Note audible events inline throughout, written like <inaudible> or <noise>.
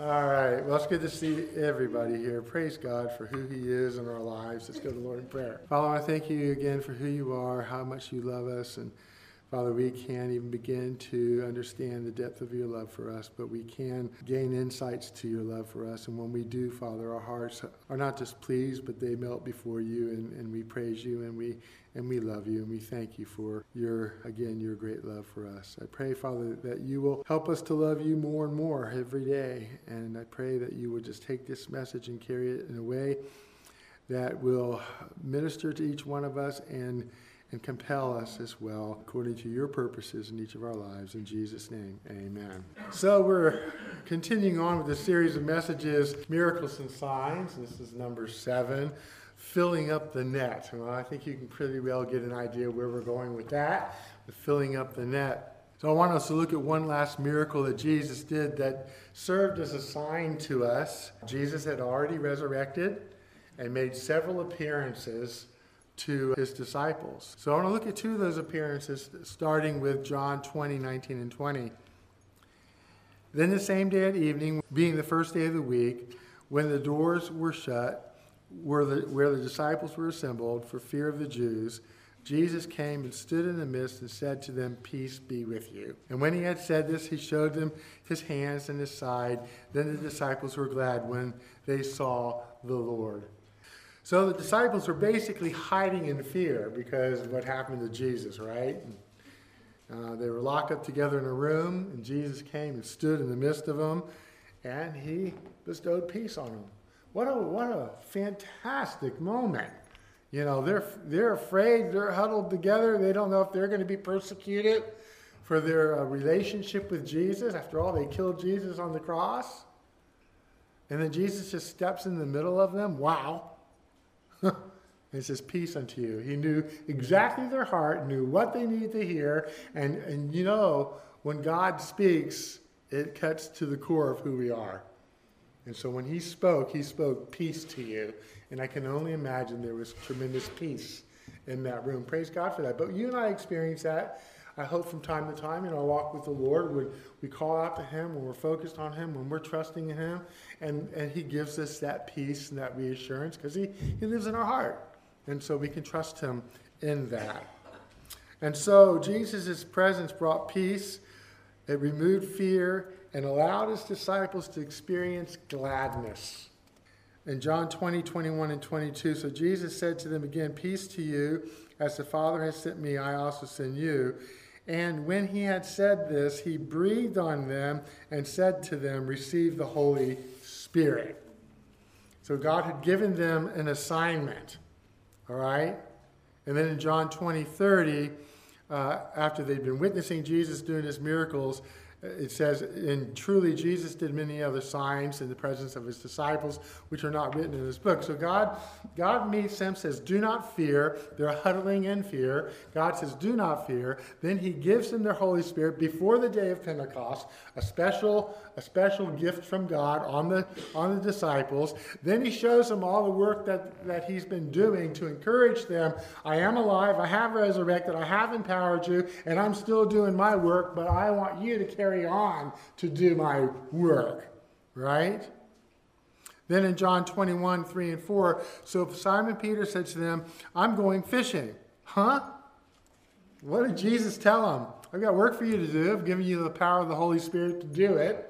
All right. Well, it's good to see everybody here. Praise God for who He is in our lives. Let's go to the Lord in prayer. Father, I thank you again for who you are, how much you love us, and Father, we can't even begin to understand the depth of your love for us, but we can gain insights to your love for us. And when we do, Father, our hearts are not just pleased, but they melt before you, and, and we praise you and we and we love you and we thank you for your again your great love for us. I pray, Father, that you will help us to love you more and more every day. And I pray that you would just take this message and carry it in a way that will minister to each one of us and and compel us as well according to your purposes in each of our lives. In Jesus' name, amen. So we're continuing on with the series of messages, Miracles and Signs. This is number seven, Filling Up the Net. Well, I think you can pretty well get an idea where we're going with that, with filling up the net. So I want us to look at one last miracle that Jesus did that served as a sign to us. Jesus had already resurrected and made several appearances to his disciples. So I want to look at two of those appearances, starting with John 20, 19, and 20. Then the same day at evening, being the first day of the week, when the doors were shut, where the, where the disciples were assembled for fear of the Jews, Jesus came and stood in the midst and said to them, Peace be with you. And when he had said this, he showed them his hands and his side. Then the disciples were glad when they saw the Lord. So the disciples were basically hiding in fear because of what happened to Jesus, right? Uh, they were locked up together in a room, and Jesus came and stood in the midst of them, and he bestowed peace on them. What a, what a fantastic moment. You know, they're, they're afraid, they're huddled together, they don't know if they're going to be persecuted for their uh, relationship with Jesus. After all, they killed Jesus on the cross. And then Jesus just steps in the middle of them. Wow. <laughs> It says, Peace unto you. He knew exactly their heart, knew what they needed to hear. And, and you know, when God speaks, it cuts to the core of who we are. And so when he spoke, he spoke peace to you. And I can only imagine there was tremendous peace in that room. Praise God for that. But you and I experience that. I hope from time to time in our walk with the Lord, when we call out to Him, when we're focused on Him, when we're trusting in Him, and, and He gives us that peace and that reassurance because he, he lives in our heart. And so we can trust Him in that. And so Jesus' presence brought peace, it removed fear, and allowed His disciples to experience gladness. In John 20, 21, and 22, so Jesus said to them again, Peace to you. As the Father has sent me, I also send you. And when he had said this, he breathed on them and said to them, Receive the Holy Spirit. So God had given them an assignment. All right? And then in John 20, 30, uh, after they'd been witnessing Jesus doing his miracles, it says, and truly Jesus did many other signs in the presence of his disciples, which are not written in this book. So God, God meets them, says, do not fear. They're huddling in fear. God says, do not fear. Then he gives them their Holy Spirit before the day of Pentecost, a special, a special gift from God on the, on the disciples. Then he shows them all the work that, that he's been doing to encourage them. I am alive. I have resurrected. I have empowered you, and I'm still doing my work, but I want you to carry carry on to do my work, right? Then in John 21, 3 and 4, so Simon Peter said to them, I'm going fishing. Huh? What did Jesus tell him? I've got work for you to do. I've given you the power of the Holy Spirit to do it.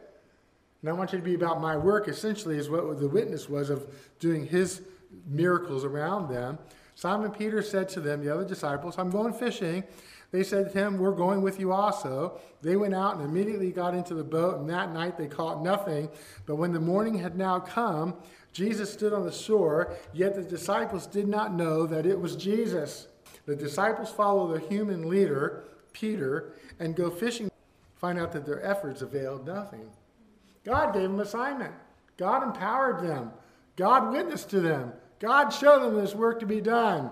And I want you to be about my work, essentially, is what the witness was of doing his miracles around them. Simon Peter said to them, the other disciples, I'm going fishing. They said to him, We're going with you also. They went out and immediately got into the boat, and that night they caught nothing. But when the morning had now come, Jesus stood on the shore, yet the disciples did not know that it was Jesus. The disciples follow the human leader, Peter, and go fishing, find out that their efforts availed nothing. God gave them assignment. God empowered them. God witnessed to them. God showed them this work to be done.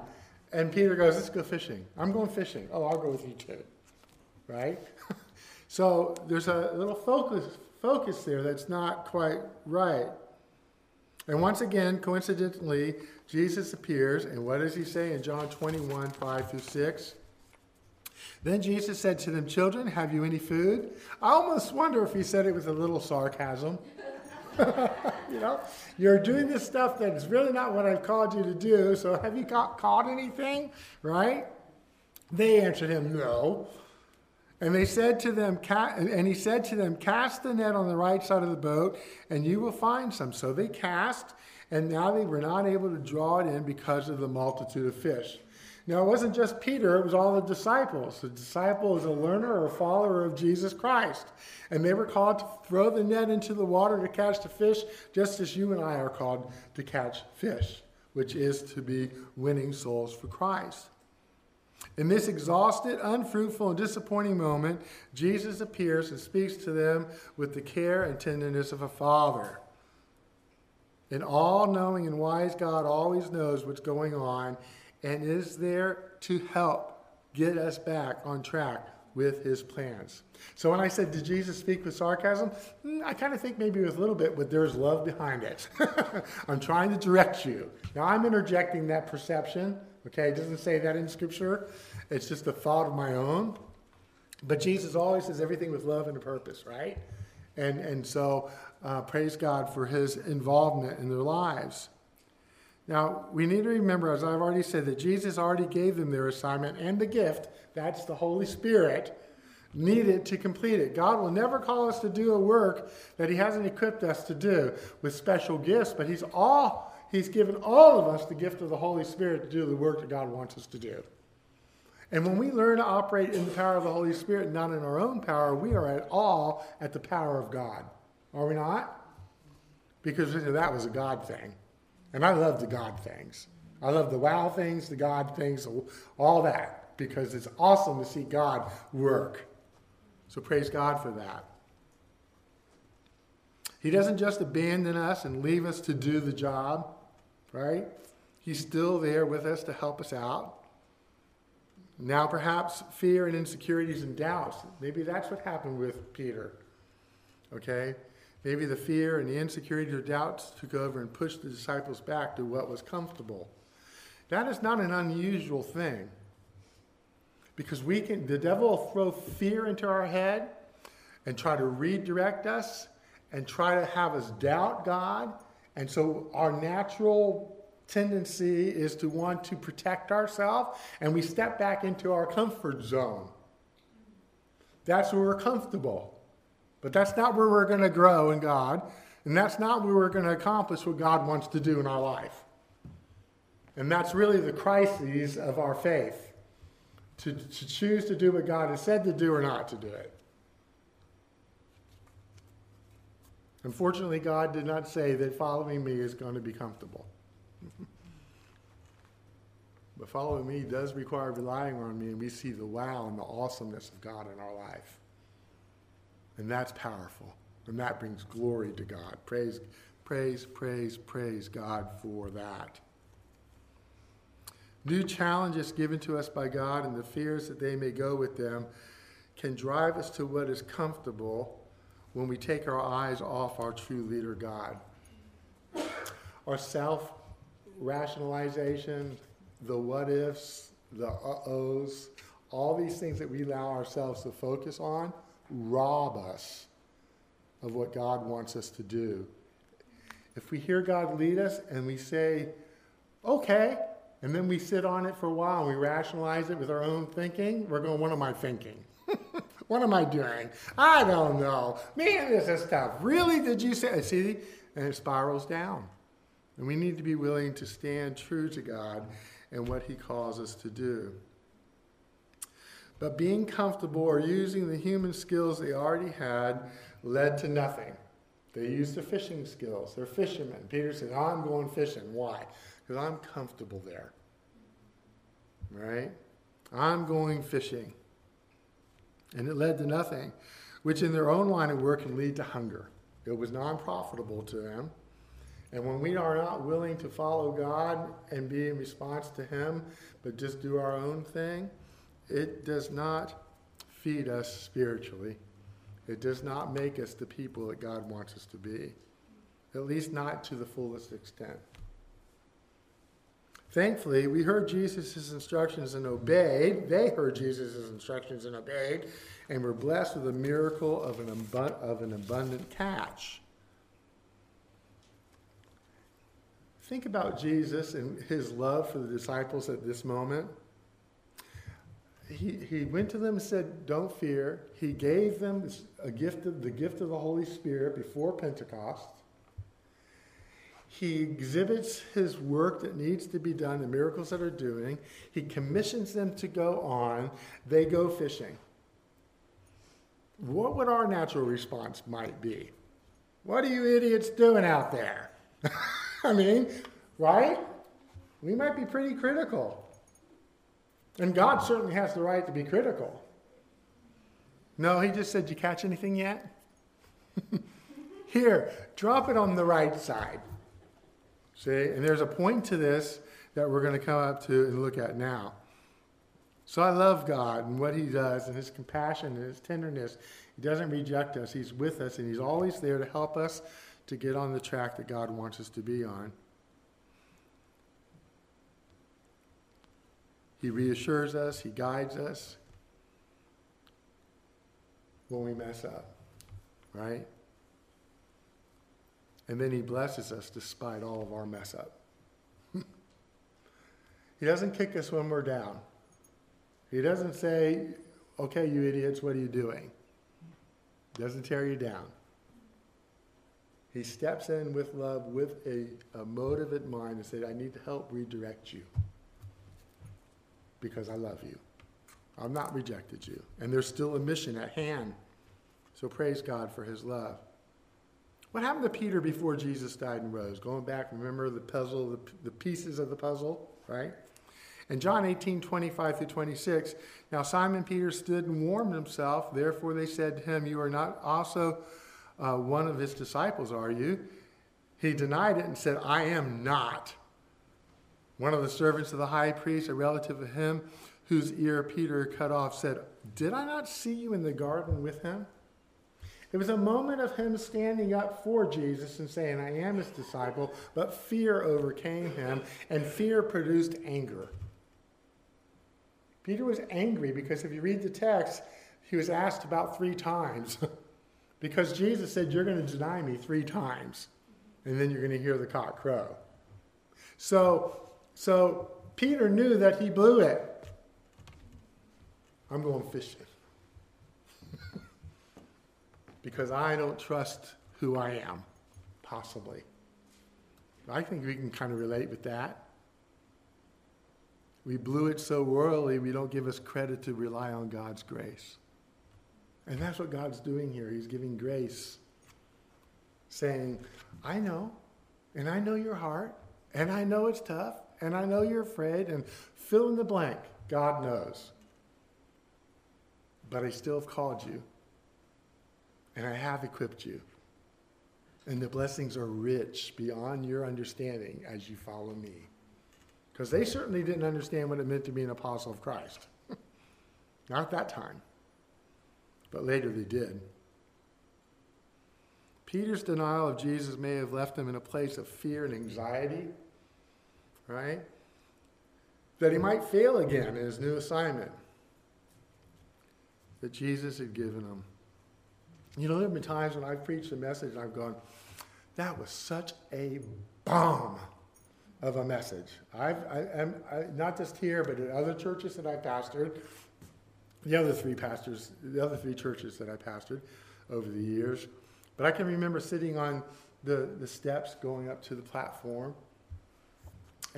And Peter goes, Let's go fishing. I'm going fishing. Oh, I'll go with you too. Right? <laughs> so there's a little focus, focus there that's not quite right. And once again, coincidentally, Jesus appears, and what does he say in John 21 5 through 6? Then Jesus said to them, Children, have you any food? I almost wonder if he said it with a little sarcasm. <laughs> you know, you're doing this stuff that is really not what I've called you to do. So have you got, caught anything? Right? They answered him, No. And they said to them, and he said to them, Cast the net on the right side of the boat, and you will find some. So they cast, and now they were not able to draw it in because of the multitude of fish. Now, it wasn't just Peter, it was all the disciples. The disciple is a learner or a follower of Jesus Christ. And they were called to throw the net into the water to catch the fish, just as you and I are called to catch fish, which is to be winning souls for Christ. In this exhausted, unfruitful, and disappointing moment, Jesus appears and speaks to them with the care and tenderness of a father. An all knowing and wise God always knows what's going on and is there to help get us back on track with his plans. So when I said, Did Jesus speak with sarcasm? Hmm, I kind of think maybe with a little bit, but there's love behind it. <laughs> I'm trying to direct you. Now I'm interjecting that perception. Okay, it doesn't say that in Scripture, it's just a thought of my own. But Jesus always says everything with love and a purpose, right? And, and so uh, praise God for his involvement in their lives. Now, we need to remember, as I've already said, that Jesus already gave them their assignment and the gift, that's the Holy Spirit, needed to complete it. God will never call us to do a work that He hasn't equipped us to do with special gifts, but He's all He's given all of us the gift of the Holy Spirit to do the work that God wants us to do. And when we learn to operate in the power of the Holy Spirit, not in our own power, we are at all at the power of God. Are we not? Because that was a God thing. And I love the God things. I love the wow things, the God things, all that, because it's awesome to see God work. So praise God for that. He doesn't just abandon us and leave us to do the job, right? He's still there with us to help us out. Now, perhaps fear and insecurities and doubts. Maybe that's what happened with Peter. Okay? Maybe the fear and the insecurity or doubts took over and pushed the disciples back to what was comfortable. That is not an unusual thing. Because we can the devil will throw fear into our head and try to redirect us and try to have us doubt God. And so our natural tendency is to want to protect ourselves and we step back into our comfort zone. That's where we're comfortable. But that's not where we're going to grow in God, and that's not where we're going to accomplish what God wants to do in our life. And that's really the crises of our faith to, to choose to do what God has said to do or not to do it. Unfortunately, God did not say that following me is going to be comfortable. <laughs> but following me does require relying on me, and we see the wow and the awesomeness of God in our life. And that's powerful. And that brings glory to God. Praise, praise, praise, praise God for that. New challenges given to us by God and the fears that they may go with them can drive us to what is comfortable when we take our eyes off our true leader, God. Our self rationalization, the what ifs, the uh ohs, all these things that we allow ourselves to focus on rob us of what God wants us to do. If we hear God lead us and we say, okay, and then we sit on it for a while and we rationalize it with our own thinking, we're going, what am I thinking? <laughs> what am I doing? I don't know. Man, this is tough. Really? Did you say? See? And it spirals down. And we need to be willing to stand true to God and what He calls us to do. But being comfortable or using the human skills they already had led to nothing. They used their fishing skills. They're fishermen. Peter said, I'm going fishing. Why? Because I'm comfortable there. Right? I'm going fishing. And it led to nothing, which in their own line of work can lead to hunger. It was non profitable to them. And when we are not willing to follow God and be in response to Him, but just do our own thing, it does not feed us spiritually. It does not make us the people that God wants us to be, at least not to the fullest extent. Thankfully, we heard Jesus' instructions and obeyed. They heard Jesus' instructions and obeyed, and were blessed with a miracle of an, abu- of an abundant catch. think about Jesus and his love for the disciples at this moment. He, he went to them and said, Don't fear. He gave them a gift of, the gift of the Holy Spirit before Pentecost. He exhibits his work that needs to be done, the miracles that are doing. He commissions them to go on. They go fishing. What would our natural response might be? What are you idiots doing out there? <laughs> I mean, right? We might be pretty critical. And God certainly has the right to be critical. No, he just said, You catch anything yet? <laughs> Here, drop it on the right side. See? And there's a point to this that we're going to come up to and look at now. So I love God and what He does and His compassion and His tenderness. He doesn't reject us, He's with us, and He's always there to help us to get on the track that God wants us to be on. He reassures us, He guides us when we mess up, right? And then He blesses us despite all of our mess up. <laughs> he doesn't kick us when we're down. He doesn't say, okay, you idiots, what are you doing? He doesn't tear you down. He steps in with love, with a, a motive in mind, and says, I need to help redirect you because I love you. I've not rejected you. And there's still a mission at hand. So praise God for his love. What happened to Peter before Jesus died and rose? Going back, remember the puzzle, the, the pieces of the puzzle, right? In John 18, 25 through 26, now Simon Peter stood and warmed himself. Therefore they said to him, You are not also uh, one of his disciples, are you? He denied it and said, I am not. One of the servants of the high priest, a relative of him, whose ear Peter cut off, said, Did I not see you in the garden with him? It was a moment of him standing up for Jesus and saying, I am his disciple, but fear overcame him, and fear produced anger. Peter was angry because if you read the text, he was asked about three times. <laughs> because Jesus said, You're going to deny me three times, and then you're going to hear the cock crow. So, so Peter knew that he blew it. I'm going fishing <laughs> because I don't trust who I am, possibly. I think we can kind of relate with that. We blew it so royally, we don't give us credit to rely on God's grace. And that's what God's doing here. He's giving grace, saying, I know, and I know your heart, and I know it's tough, and I know you're afraid, and fill in the blank. God knows. But I still have called you and I have equipped you. And the blessings are rich beyond your understanding as you follow me. Because they certainly didn't understand what it meant to be an apostle of Christ. <laughs> Not that time. But later they did. Peter's denial of Jesus may have left him in a place of fear and anxiety, right? That he might fail again in his new assignment that Jesus had given him. You know, there have been times when I've preached a message and I've gone, that was such a bomb of a message. I've, I, am not just here, but at other churches that I pastored, the other three pastors, the other three churches that I pastored over the years. But I can remember sitting on the, the steps going up to the platform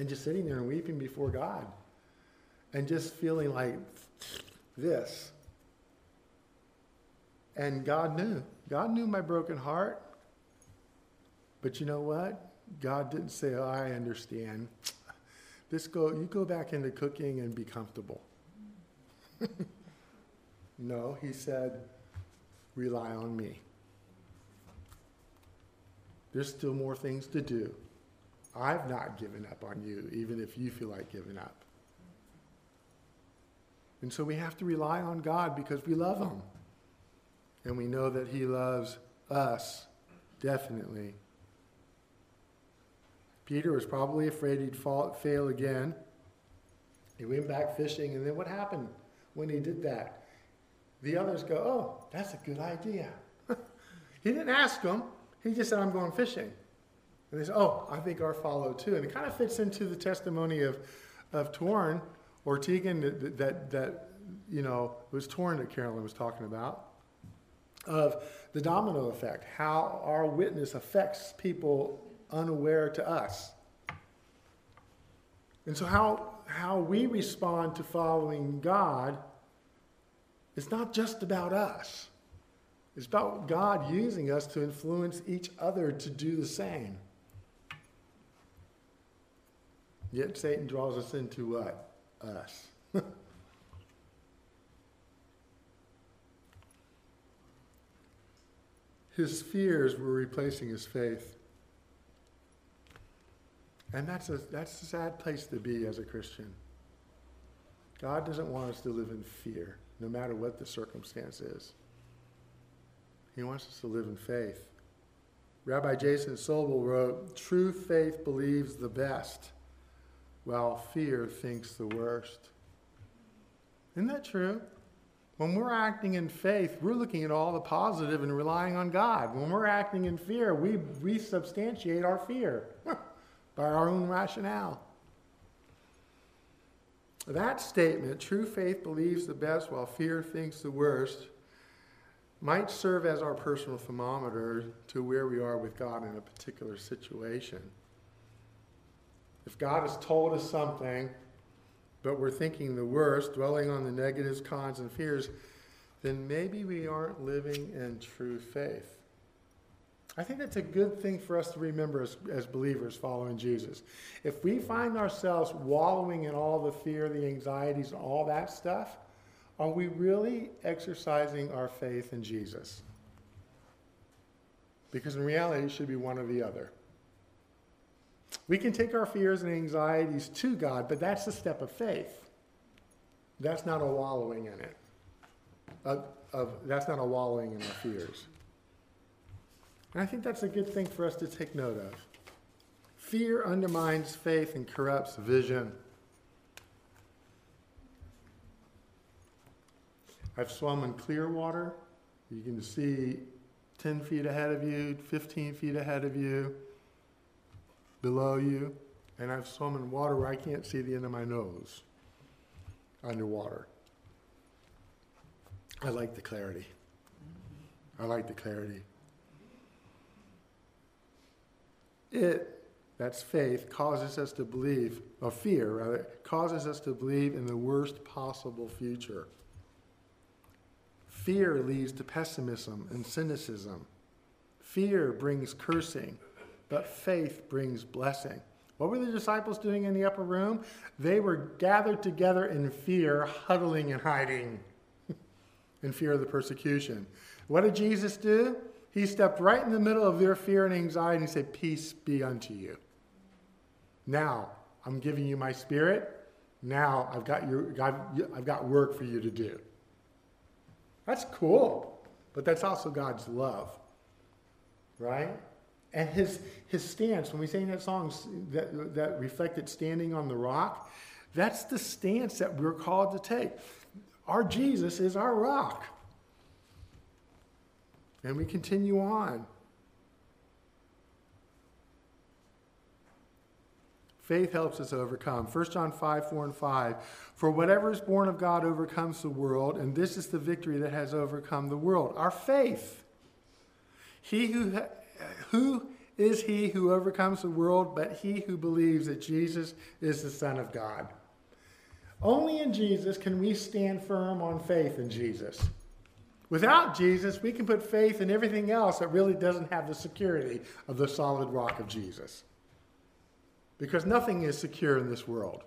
and just sitting there and weeping before God and just feeling like this. And God knew. God knew my broken heart. But you know what? God didn't say, oh, I understand. This go, you go back into cooking and be comfortable. <laughs> no, he said, rely on me. There's still more things to do. I've not given up on you, even if you feel like giving up. And so we have to rely on God because we love Him. And we know that He loves us, definitely. Peter was probably afraid he'd fall, fail again. He went back fishing, and then what happened when he did that? The others go, Oh, that's a good idea. <laughs> he didn't ask them, he just said, I'm going fishing. And they say, oh, I think our follow too. And it kind of fits into the testimony of, of Torin or Tegan that, that, that, you know, was Torin that Carolyn was talking about, of the domino effect, how our witness affects people unaware to us. And so, how, how we respond to following God is not just about us, it's about God using us to influence each other to do the same. Yet Satan draws us into what? Us. <laughs> his fears were replacing his faith. And that's a, that's a sad place to be as a Christian. God doesn't want us to live in fear, no matter what the circumstance is. He wants us to live in faith. Rabbi Jason Sobel wrote, True faith believes the best, while fear thinks the worst. Isn't that true? When we're acting in faith, we're looking at all the positive and relying on God. When we're acting in fear, we, we substantiate our fear <laughs> by our own rationale. That statement, true faith believes the best while fear thinks the worst, might serve as our personal thermometer to where we are with God in a particular situation. If God has told us something, but we're thinking the worst, dwelling on the negatives, cons, and fears, then maybe we aren't living in true faith. I think that's a good thing for us to remember as, as believers following Jesus. If we find ourselves wallowing in all the fear, the anxieties, and all that stuff, are we really exercising our faith in Jesus? Because in reality, it should be one or the other. We can take our fears and anxieties to God, but that's the step of faith. That's not a wallowing in it. Of, of, that's not a wallowing in our fears. And I think that's a good thing for us to take note of. Fear undermines faith and corrupts vision. I've swum in clear water. You can see 10 feet ahead of you, 15 feet ahead of you, below you. And I've swum in water where I can't see the end of my nose underwater. I like the clarity. I like the clarity. It, that's faith, causes us to believe, or fear rather, causes us to believe in the worst possible future. Fear leads to pessimism and cynicism. Fear brings cursing, but faith brings blessing. What were the disciples doing in the upper room? They were gathered together in fear, huddling and hiding <laughs> in fear of the persecution. What did Jesus do? He stepped right in the middle of their fear and anxiety and said, Peace be unto you. Now, I'm giving you my spirit. Now, I've got, your, I've got work for you to do. That's cool, but that's also God's love, right? And his, his stance, when we sang that song that, that reflected standing on the rock, that's the stance that we're called to take. Our Jesus is our rock. And we continue on. Faith helps us overcome. 1 John 5, 4 and 5. For whatever is born of God overcomes the world, and this is the victory that has overcome the world. Our faith. He who, who is he who overcomes the world but he who believes that Jesus is the Son of God? Only in Jesus can we stand firm on faith in Jesus. Without Jesus, we can put faith in everything else that really doesn't have the security of the solid rock of Jesus. Because nothing is secure in this world.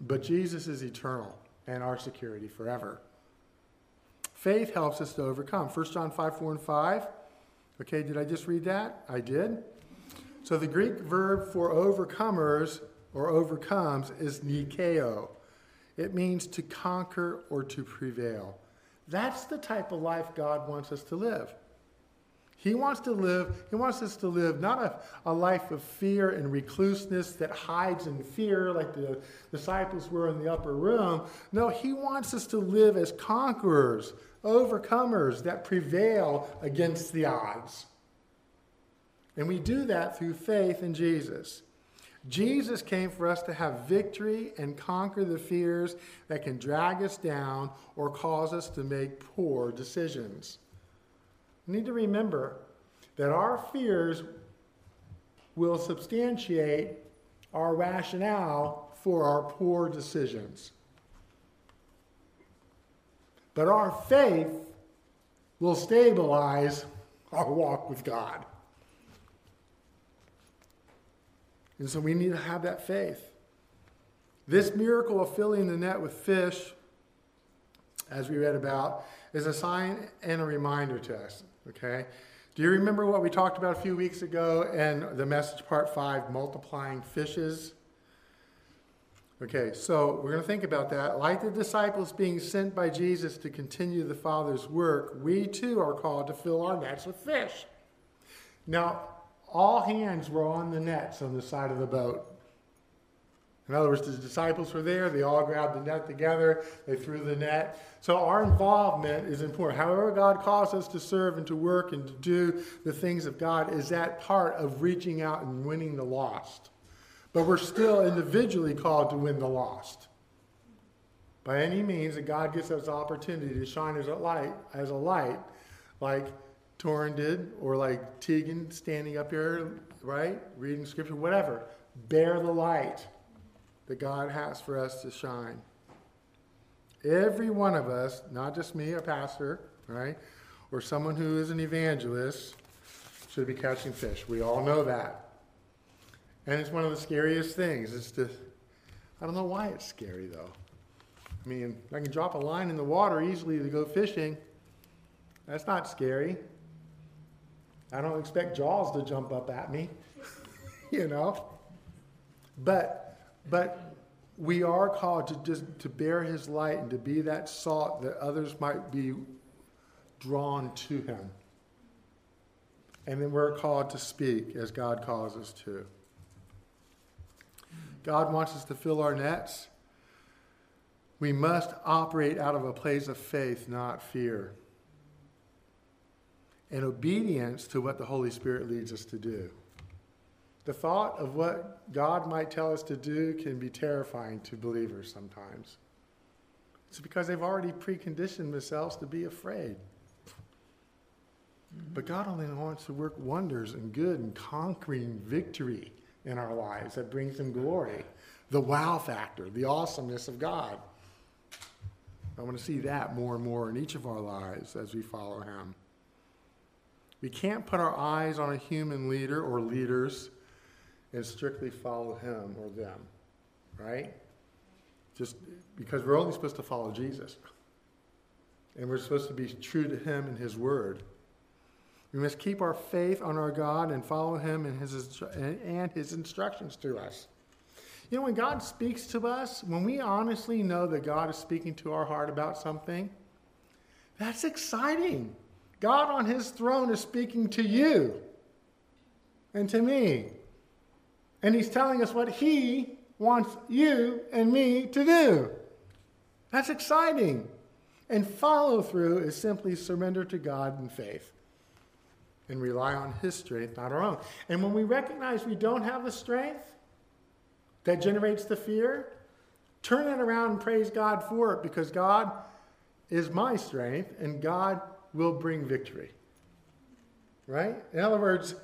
But Jesus is eternal and our security forever. Faith helps us to overcome. 1 John 5, 4 and 5. Okay, did I just read that? I did. So the Greek verb for overcomers or overcomes is nikeo. It means to conquer or to prevail. That's the type of life God wants us to live. He wants to live, he wants us to live not a, a life of fear and recluseness that hides in fear like the disciples were in the upper room. No, he wants us to live as conquerors, overcomers that prevail against the odds. And we do that through faith in Jesus. Jesus came for us to have victory and conquer the fears that can drag us down or cause us to make poor decisions. We need to remember that our fears will substantiate our rationale for our poor decisions. But our faith will stabilize our walk with God. And so we need to have that faith. This miracle of filling the net with fish, as we read about, is a sign and a reminder to us. Okay? Do you remember what we talked about a few weeks ago in the message part five, multiplying fishes? Okay, so we're going to think about that. Like the disciples being sent by Jesus to continue the Father's work, we too are called to fill our nets with fish. Now, all hands were on the nets on the side of the boat. In other words, the disciples were there, they all grabbed the net together, they threw the net. So our involvement is important. However, God calls us to serve and to work and to do the things of God is that part of reaching out and winning the lost. But we're still individually called to win the lost. By any means that God gives us opportunity to shine as a light, as a light, like Torin did, or like Tegan standing up here, right? Reading scripture, whatever. Bear the light that God has for us to shine. Every one of us, not just me, a pastor, right? Or someone who is an evangelist, should be catching fish. We all know that. And it's one of the scariest things. It's to, I don't know why it's scary though. I mean, I can drop a line in the water easily to go fishing. That's not scary. I don't expect jaws to jump up at me, <laughs> you know. But but we are called to just to bear his light and to be that salt that others might be drawn to him. And then we're called to speak as God calls us to. God wants us to fill our nets. We must operate out of a place of faith, not fear and obedience to what the Holy Spirit leads us to do. The thought of what God might tell us to do can be terrifying to believers sometimes. It's because they've already preconditioned themselves to be afraid. But God only wants to work wonders and good and conquering victory in our lives that brings Him glory. The wow factor, the awesomeness of God. I want to see that more and more in each of our lives as we follow Him. We can't put our eyes on a human leader or leaders and strictly follow him or them, right? Just because we're only supposed to follow Jesus. And we're supposed to be true to him and his word. We must keep our faith on our God and follow him and his, and his instructions to us. You know, when God speaks to us, when we honestly know that God is speaking to our heart about something, that's exciting. God on his throne is speaking to you and to me. And he's telling us what he wants you and me to do. That's exciting. And follow through is simply surrender to God in faith and rely on his strength, not our own. And when we recognize we don't have the strength that generates the fear, turn it around and praise God for it because God is my strength and God will bring victory. Right? In other words,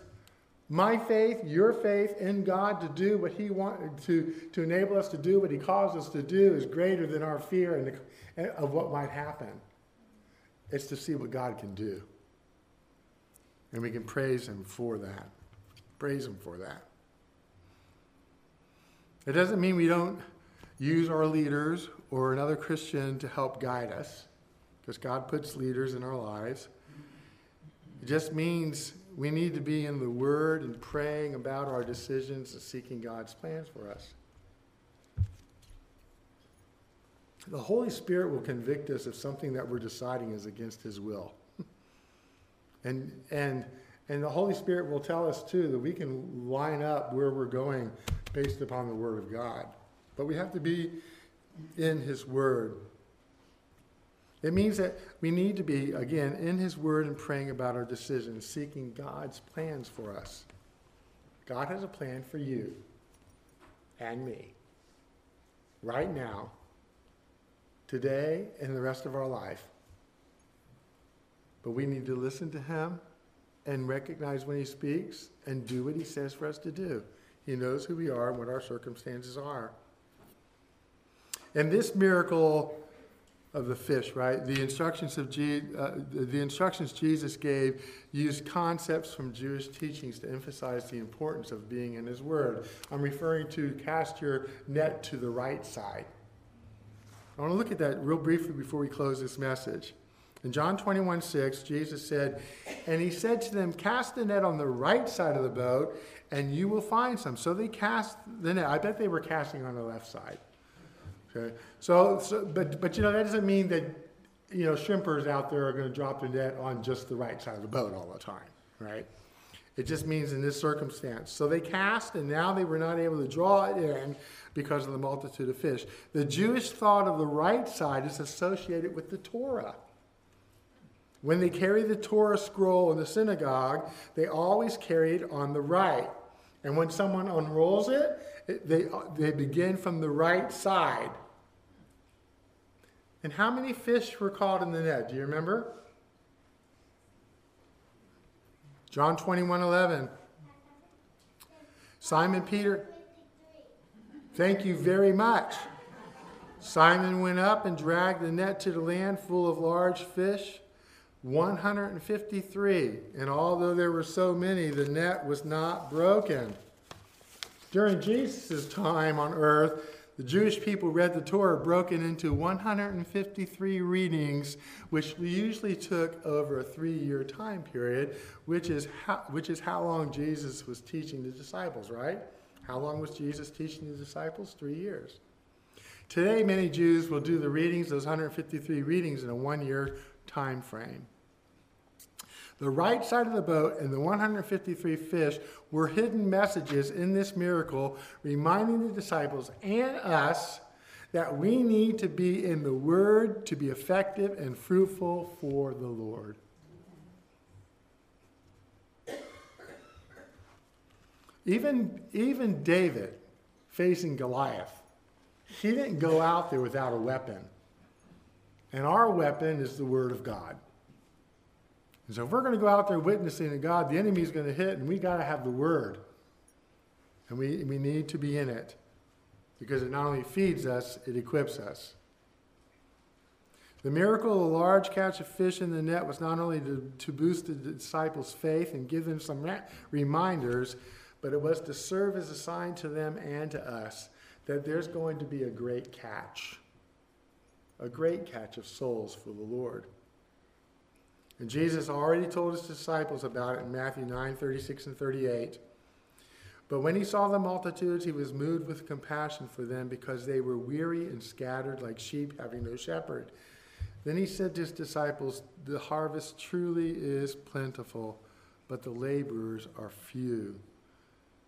my faith, your faith in God to do what He wanted to, to enable us to do what He calls us to do is greater than our fear and of what might happen. It's to see what God can do. And we can praise Him for that. Praise Him for that. It doesn't mean we don't use our leaders or another Christian to help guide us because God puts leaders in our lives. It just means we need to be in the Word and praying about our decisions and seeking God's plans for us. The Holy Spirit will convict us of something that we're deciding is against His will. <laughs> and, and, and the Holy Spirit will tell us, too, that we can line up where we're going based upon the Word of God. But we have to be in His Word. It means that we need to be, again, in His Word and praying about our decisions, seeking God's plans for us. God has a plan for you and me right now, today, and the rest of our life. But we need to listen to Him and recognize when He speaks and do what He says for us to do. He knows who we are and what our circumstances are. And this miracle of the fish, right? The instructions of Je- uh, the instructions Jesus gave used concepts from Jewish teachings to emphasize the importance of being in His Word. I'm referring to cast your net to the right side. I want to look at that real briefly before we close this message. In John 21 6, Jesus said, And he said to them, Cast the net on the right side of the boat, and you will find some. So they cast the net. I bet they were casting on the left side. Okay, so, so but but you know that doesn't mean that you know shrimpers out there are going to drop their net on just the right side of the boat all the time, right? It just means in this circumstance. So they cast, and now they were not able to draw it in because of the multitude of fish. The Jewish thought of the right side is associated with the Torah. When they carry the Torah scroll in the synagogue, they always carry it on the right. And when someone unrolls it, it they, they begin from the right side. And how many fish were caught in the net? Do you remember? John 21 11. Simon Peter. Thank you very much. Simon went up and dragged the net to the land full of large fish, 153. And although there were so many, the net was not broken. During Jesus' time on earth, the Jewish people read the Torah broken into 153 readings, which usually took over a three year time period, which is, how, which is how long Jesus was teaching the disciples, right? How long was Jesus teaching the disciples? Three years. Today, many Jews will do the readings, those 153 readings, in a one year time frame. The right side of the boat and the 153 fish were hidden messages in this miracle, reminding the disciples and us that we need to be in the Word to be effective and fruitful for the Lord. Even, even David facing Goliath, he didn't go out there without a weapon. And our weapon is the Word of God. And so if we're going to go out there witnessing to God, the enemy's going to hit, and we got to have the word. And we, we need to be in it because it not only feeds us, it equips us. The miracle of the large catch of fish in the net was not only to, to boost the disciples' faith and give them some reminders, but it was to serve as a sign to them and to us that there's going to be a great catch, a great catch of souls for the Lord. And Jesus already told his disciples about it in Matthew 9 36 and 38. But when he saw the multitudes, he was moved with compassion for them because they were weary and scattered like sheep having no shepherd. Then he said to his disciples, The harvest truly is plentiful, but the laborers are few.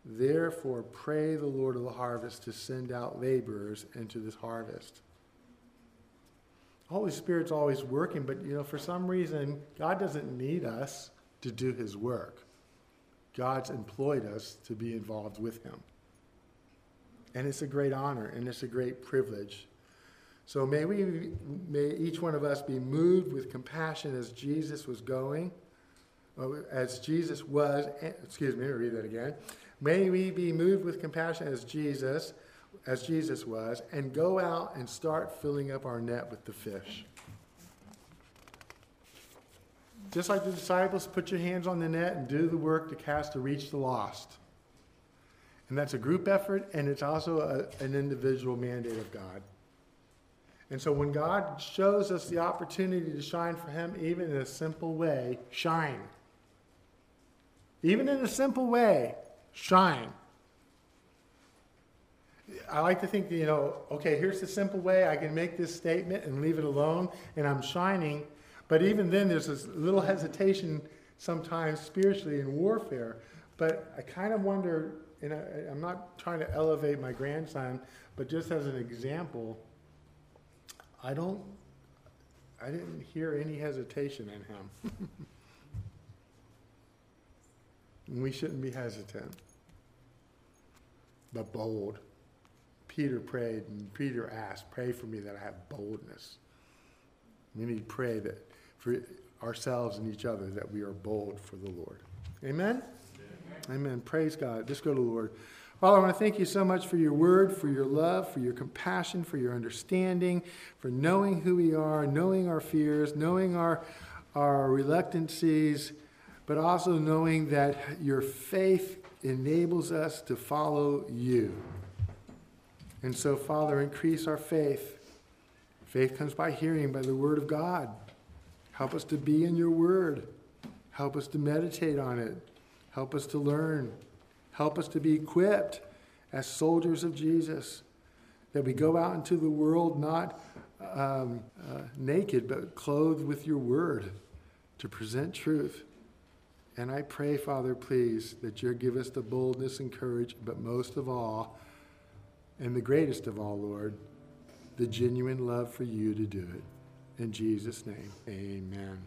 Therefore, pray the Lord of the harvest to send out laborers into this harvest. Holy Spirit's always working, but you know, for some reason, God doesn't need us to do his work. God's employed us to be involved with him. And it's a great honor and it's a great privilege. So may we may each one of us be moved with compassion as Jesus was going, as Jesus was, excuse me, read that again. May we be moved with compassion as Jesus as Jesus was, and go out and start filling up our net with the fish. Just like the disciples, put your hands on the net and do the work to cast to reach the lost. And that's a group effort, and it's also a, an individual mandate of God. And so when God shows us the opportunity to shine for Him, even in a simple way, shine. Even in a simple way, shine. I like to think, you know, okay, here's the simple way I can make this statement and leave it alone, and I'm shining. But even then, there's this little hesitation sometimes spiritually in warfare. But I kind of wonder, and I, I'm not trying to elevate my grandson, but just as an example, I don't, I didn't hear any hesitation in him. <laughs> we shouldn't be hesitant. but bold. Peter prayed, and Peter asked, Pray for me that I have boldness. We need to pray that for ourselves and each other that we are bold for the Lord. Amen? Amen. Amen. Praise God. Just go to the Lord. Father, I want to thank you so much for your word, for your love, for your compassion, for your understanding, for knowing who we are, knowing our fears, knowing our, our reluctancies, but also knowing that your faith enables us to follow you. And so, Father, increase our faith. Faith comes by hearing, by the word of God. Help us to be in your word. Help us to meditate on it. Help us to learn. Help us to be equipped as soldiers of Jesus. That we go out into the world not um, uh, naked, but clothed with your word to present truth. And I pray, Father, please, that you give us the boldness and courage, but most of all, and the greatest of all, Lord, the genuine love for you to do it. In Jesus' name, amen.